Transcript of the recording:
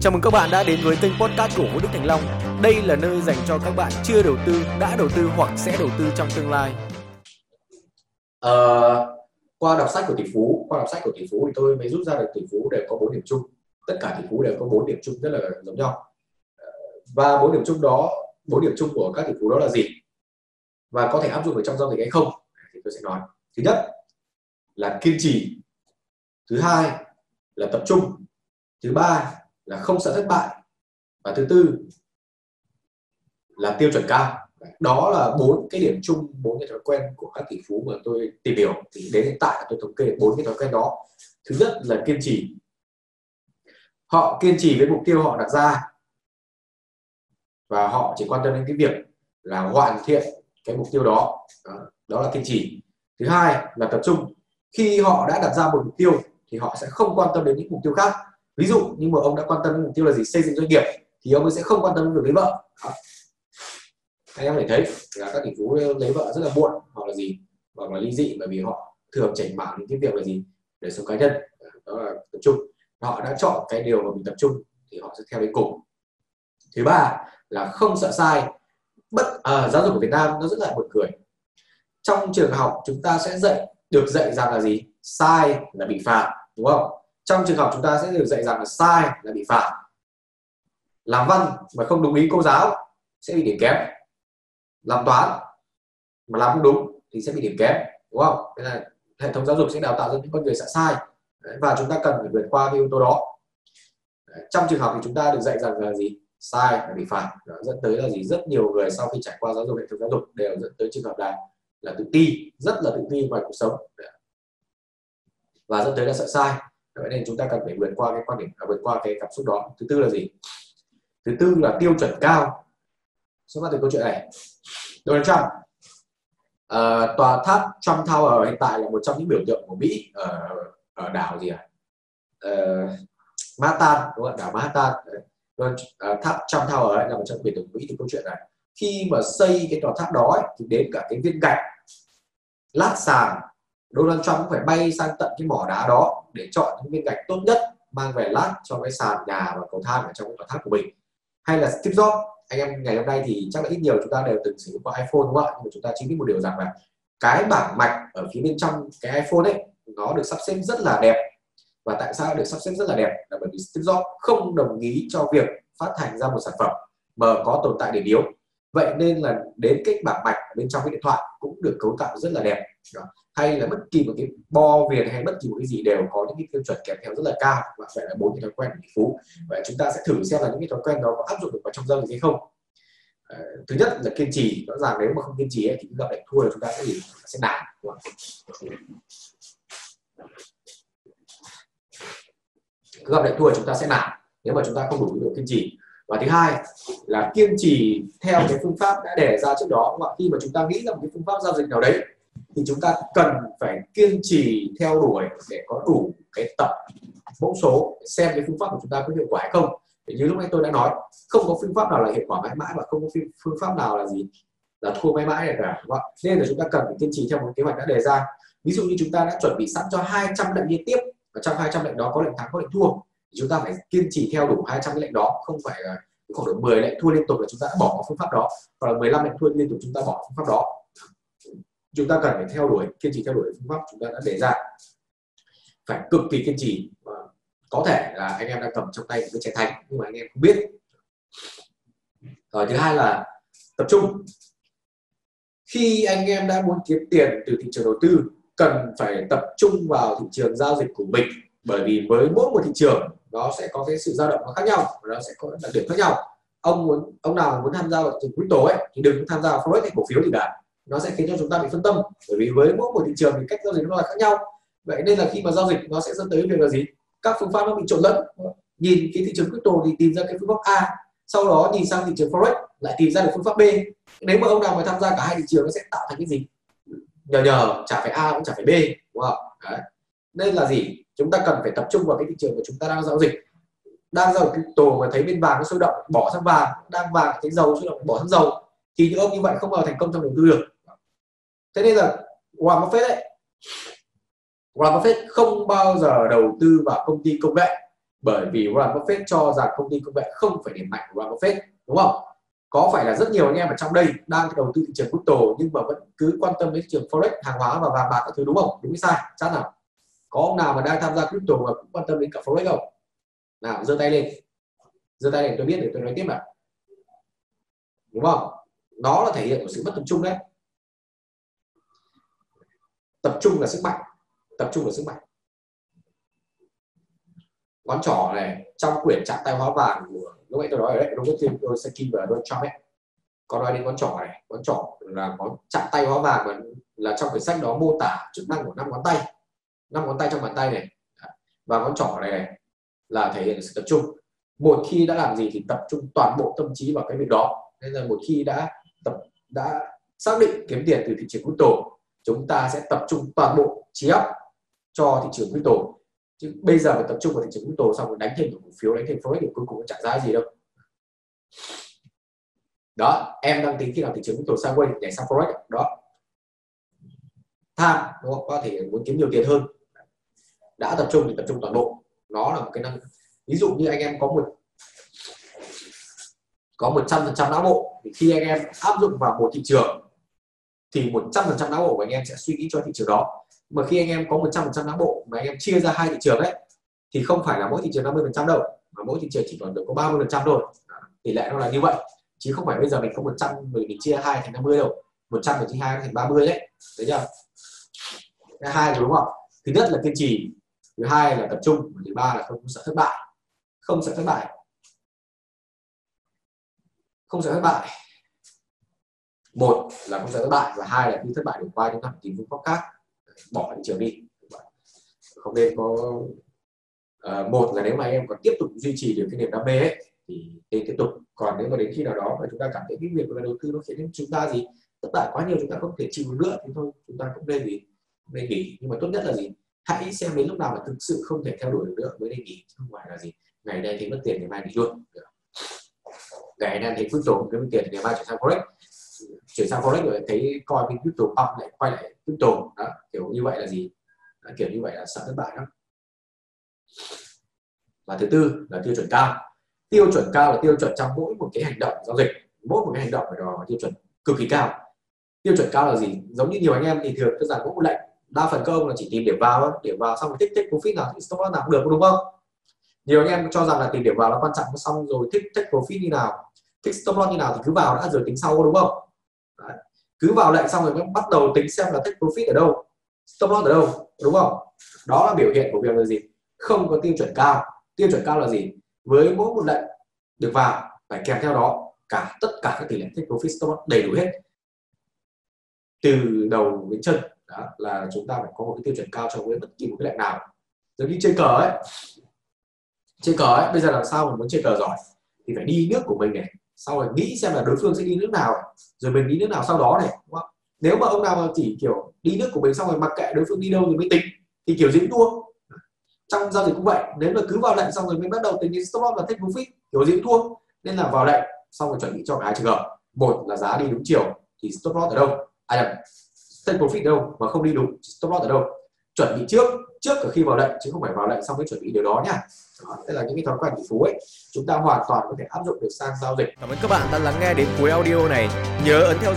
Chào mừng các bạn đã đến với kênh podcast của Vũ Đức Thành Long. Đây là nơi dành cho các bạn chưa đầu tư, đã đầu tư hoặc sẽ đầu tư trong tương lai. À, qua đọc sách của tỷ phú, qua đọc sách của tỷ phú thì tôi mới rút ra được tỷ phú đều có bốn điểm chung. Tất cả tỷ phú đều có bốn điểm chung rất là giống nhau. Ờ, và bốn điểm chung đó, bốn điểm chung của các tỷ phú đó là gì? Và có thể áp dụng ở trong giao dịch hay không? Thì tôi sẽ nói. Thứ nhất là kiên trì. Thứ hai là tập trung. Thứ ba là không sợ thất bại. Và thứ tư là tiêu chuẩn cao. Đó là bốn cái điểm chung bốn cái thói quen của các tỷ phú mà tôi tìm hiểu. Thì đến hiện tại tôi thống kê bốn cái thói quen đó. Thứ nhất là kiên trì. Họ kiên trì với mục tiêu họ đặt ra. Và họ chỉ quan tâm đến cái việc là hoàn thiện cái mục tiêu đó. Đó, đó là kiên trì. Thứ hai là tập trung. Khi họ đã đặt ra một mục tiêu thì họ sẽ không quan tâm đến những mục tiêu khác ví dụ như mà ông đã quan tâm mục tiêu là gì xây dựng doanh nghiệp thì ông ấy sẽ không quan tâm đến lấy vợ. À. anh em phải thấy là các tỷ phú lấy vợ rất là muộn hoặc là gì hoặc là ly dị bởi vì họ thường chảnh mảng cái việc là gì để sống cá nhân. Đó là tập trung. Họ đã chọn cái điều mà mình tập trung thì họ sẽ theo đến cùng. Thứ ba là không sợ sai. Bất à, giáo dục của Việt Nam nó rất là buồn cười. Trong trường học chúng ta sẽ dạy được dạy rằng là gì? Sai là bị phạt đúng không? Trong trường học chúng ta sẽ được dạy rằng là sai là bị phạt. Làm văn mà không đúng ý cô giáo sẽ bị điểm kém. Làm toán mà làm không đúng thì sẽ bị điểm kém đúng không? Là hệ thống giáo dục sẽ đào tạo ra những con người sẽ sai. Và chúng ta cần phải vượt qua cái yếu tố đó. Trong trường học thì chúng ta được dạy rằng là gì? Sai là bị phạt. Đó, dẫn tới là gì? Rất nhiều người sau khi trải qua giáo dục hệ thống giáo dục đều dẫn tới trường hợp là là tự ti rất là tự ti ngoài cuộc sống. Và dẫn tới là sợ sai vậy nên chúng ta cần phải vượt qua cái quan điểm à, vượt qua cái cảm xúc đó. Thứ tư là gì? Thứ tư là tiêu chuẩn cao. Xuất phát từ câu chuyện này. Donald Trump uh, tòa tháp Trump Tower hiện tại là một trong những biểu tượng của Mỹ ở ở đảo gì à uh, Manhattan đúng không đảo Manhattan. Uh, tháp Trump Tower ấy là một trong biểu tượng của Mỹ từ câu chuyện này. Khi mà xây cái tòa tháp đó ấy, thì đến cả cái viên gạch lát sàn Donald Trump cũng phải bay sang tận cái mỏ đá đó để chọn những viên gạch tốt nhất, mang về lát cho cái sàn nhà và cầu thang ở trong tòa tháp của mình. Hay là Steve Jobs, anh em ngày hôm nay thì chắc là ít nhiều chúng ta đều từng sử dụng qua iPhone đúng không ạ? Nhưng mà chúng ta chỉ biết một điều rằng là cái bảng mạch ở phía bên trong cái iPhone ấy, nó được sắp xếp rất là đẹp. Và tại sao được sắp xếp rất là đẹp? Là bởi vì Steve Jobs không đồng ý cho việc phát hành ra một sản phẩm mà có tồn tại điểm yếu vậy nên là đến cái bảng mạch bên trong cái điện thoại cũng được cấu tạo rất là đẹp. Hay là bất kỳ một cái bo viền hay bất kỳ một cái gì đều có những cái tiêu chuẩn kèm theo rất là cao. Và phải là bốn cái thói quen của tỷ phú. Vậy chúng ta sẽ thử xem là những cái thói quen đó có áp dụng được vào trong giao dịch hay không. À, thứ nhất là kiên trì. Rõ ràng nếu mà không kiên trì ấy, thì gặp lệnh thua là chúng ta sẽ gì? Sẽ nản cứ gặp lại thua chúng ta sẽ nản nếu mà chúng ta không đủ độ kiên trì và thứ hai là kiên trì theo cái phương pháp đã đề ra trước đó và khi mà chúng ta nghĩ ra một cái phương pháp giao dịch nào đấy, thì chúng ta cần phải kiên trì theo đuổi để có đủ cái tập mẫu số xem cái phương pháp của chúng ta có hiệu quả hay không. Thì như lúc nãy tôi đã nói, không có phương pháp nào là hiệu quả mãi mãi và không có phương pháp nào là gì? Là thua mãi mãi cả, đúng không? nên là chúng ta cần phải kiên trì theo một kế hoạch đã đề ra. Ví dụ như chúng ta đã chuẩn bị sẵn cho 200 lệnh liên tiếp, và trong 200 lệnh đó có lệnh thắng, có lệnh thua chúng ta phải kiên trì theo đủ 200 lệnh đó, không phải là khoảng độ 10 lệnh thua liên tục là chúng ta đã bỏ phương pháp đó, hoặc là 15 lệnh thua liên tục chúng ta bỏ phương pháp đó. Chúng ta cần phải theo đuổi, kiên trì theo đuổi phương pháp chúng ta đã đề ra. Phải cực kỳ kiên trì. Và có thể là anh em đang cầm trong tay một cái chén thánh nhưng mà anh em không biết. Rồi, thứ hai là tập trung. Khi anh em đã muốn kiếm tiền từ thị trường đầu tư, cần phải tập trung vào thị trường giao dịch của mình. Bởi vì với mỗi một thị trường nó sẽ có cái sự dao động nó khác nhau, và nó sẽ có đặc điểm khác nhau. Ông muốn, ông nào muốn tham gia vào thị crypto ấy, thì đừng tham gia vào forex hay cổ phiếu gì cả. Nó sẽ khiến cho chúng ta bị phân tâm, bởi vì với mỗi một thị trường thì cách giao dịch nó là khác nhau. Vậy nên là khi mà giao dịch, nó sẽ dẫn tới việc là gì? Các phương pháp nó bị trộn lẫn. Nhìn cái thị trường crypto thì tìm ra cái phương pháp A, sau đó nhìn sang thị trường forex, lại tìm ra được phương pháp B. Nếu mà ông nào mà tham gia cả hai thị trường, nó sẽ tạo thành cái gì? Nhờ nhờ, chả phải A cũng chả phải B, đúng không? Đấy. nên là gì? Chúng ta cần phải tập trung vào cái thị trường mà chúng ta đang giao dịch. Đang giao dịch tổ mà thấy bên vàng nó sôi động, bỏ sang vàng. Đang vàng thấy dầu sôi động, bỏ sang dầu. Thì những ông như vậy không bao thành công trong đầu tư được. Thế nên là Warren Buffett ấy, Warren Buffett không bao giờ đầu tư vào công ty công nghệ, bởi vì Warren Buffett cho rằng công ty công nghệ không phải điểm mạnh của Warren Buffett, đúng không? Có phải là rất nhiều anh em ở trong đây đang đầu tư thị trường crypto nhưng mà vẫn cứ quan tâm đến thị trường forex, hàng hóa và vàng bạc các thứ, đúng không? Đúng hay sai? Chắc nào? Có ông nào mà đang tham gia crypto và cũng quan tâm đến cả forex không? Nào, giơ tay lên. Giơ tay lên, tôi biết để tôi nói tiếp nào đúng không? Đó là thể hiện của sự mất tập trung đấy. Tập trung là sức mạnh. Tập trung là sức mạnh. Ngón trỏ này, trong quyển trạng tay hóa vàng của lúc nãy tôi nói ở đấy, Robert Tim tôi tôi kim và Donald Trump ấy. Có nói đến ngón trỏ này. Ngón trỏ là ngón chạm tay hóa vàng và là trong quyển sách đó mô tả chức năng của năm ngón tay năm ngón tay trong bàn tay này. Và ngón trỏ này, này là thể hiện sự tập trung. Một khi đã làm gì thì tập trung toàn bộ tâm trí vào cái việc đó. Nên là một khi đã tập đã xác định kiếm tiền từ thị trường crypto chúng ta sẽ tập trung toàn bộ trí óc cho thị trường crypto. Chứ bây giờ phải tập trung vào thị trường crypto xong rồi đánh thêm cổ phiếu đánh thêm forex thì cuối cùng chẳng ra gì đâu. Đó em đang tính khi nào thị trường crypto sang quay nhảy sang forex. Đó. Tham đúng không? có thể muốn kiếm nhiều tiền hơn đã tập trung thì tập trung toàn bộ. Nó là một cái năng ví dụ như anh em có một có một trăm phần trăm não bộ thì khi anh em áp dụng vào một thị trường thì một trăm phần trăm não bộ của anh em sẽ suy nghĩ cho thị trường đó. Mà khi anh em có một trăm phần trăm não bộ mà anh em chia ra hai thị trường đấy thì không phải là mỗi thị trường 50 phần trăm đâu mà mỗi thị trường chỉ còn được có 30 phần trăm thôi. Tỷ lệ nó là như vậy. Chứ không phải bây giờ mình có 100 mình, mình chia hai thành 50 đâu. 100 mình chia hai thành 30 đấy. Thấy chưa? Hai đúng không? Thứ nhất là kiên trì thứ hai là tập trung và thứ ba là không sợ thất bại. Không sợ thất bại. Không sợ thất bại. Một là không sợ thất bại và hai là khi thất bại được qua chúng ta phải tìm phương pháp khác bỏ thị trường đi. Không nên có à, một là nếu mà em còn tiếp tục duy trì được cái niềm đam mê ấy thì nên tiếp tục. Còn nếu mà đến khi nào đó mà chúng ta cảm thấy cái việc là đầu tư nó khiến chúng ta gì thất bại quá nhiều chúng ta không thể chịu được nữa thì thôi chúng ta cũng nên gì nên nghỉ. Nhưng mà tốt nhất là gì? Hãy xem đến lúc nào mà thực sự không thể theo đuổi được nữa. Mới đi nghỉ không phải là gì. Ngày nay thì mất tiền ngày mai đi luôn. Ngày nay thì crypto kiếm cái tiền thì ngày mai chuyển sang forex. Chuyển sang forex rồi thấy coi cái crypto pump lại quay lại crypto. Đó kiểu như vậy là gì? Đó, kiểu như vậy là sợ thất bại lắm. Và thứ tư là tiêu chuẩn cao. Tiêu chuẩn cao là tiêu chuẩn trong mỗi một cái hành động giao dịch. Mỗi một cái hành động phải đòi tiêu chuẩn cực kỳ cao. Tiêu chuẩn cao là gì? Giống như nhiều anh em thì thường đơn giản có một lệnh đa phần các ông là chỉ tìm điểm vào điểm vào xong rồi thích thích profit nào thì stop loss nào cũng được, đúng không? Nhiều anh em cho rằng là tìm điểm vào là quan trọng, xong rồi thích thích profit như nào, thích stop loss như nào thì cứ vào đã, rồi tính sau đúng không? Đấy. cứ vào lệnh xong rồi mới bắt đầu tính xem là thích profit ở đâu, stop loss ở đâu, đúng không? Đó là biểu hiện của việc là gì? Không có tiêu chuẩn cao. Tiêu chuẩn cao là gì? Với mỗi một lệnh được vào, phải kèm theo đó cả, tất cả các tỷ lệ thích profit, stop loss đầy đủ hết. Từ đầu đến chân đó là chúng ta phải có một cái tiêu chuẩn cao cho với bất kỳ một cái lệnh nào. Giống như chơi cờ ấy. Chơi cờ ấy bây giờ làm sao mình muốn chơi cờ giỏi? Thì phải đi nước của mình này sau rồi nghĩ xem là đối phương sẽ đi nước nào rồi mình đi nước nào sau đó này đúng không? nếu mà ông nào mà chỉ kiểu đi nước của mình xong rồi mặc kệ đối phương đi đâu rồi mới tính thì kiểu gì cũng thua. Trong giao dịch cũng vậy nếu mà cứ vào lệnh xong rồi mới bắt đầu tính đến stop loss và take profit kiểu gì cũng thua. Nên là vào lệnh xong rồi chuẩn bị cho hai trường hợp. Một là giá đi đúng chiều thì stop loss ở đâu? Ai à, take profit đâu mà không đi đúng stop loss ở đâu. Chuẩn bị trước trước cả khi vào lệnh chứ không phải vào lệnh xong mới chuẩn bị điều đó nhá đó, đây là những cái thói quen tỷ phú ấy. Chúng ta hoàn toàn có thể áp dụng được sang giao dịch. Cảm ơn các bạn đã lắng nghe đến cuối audio này. Nhớ ấn theo dõi.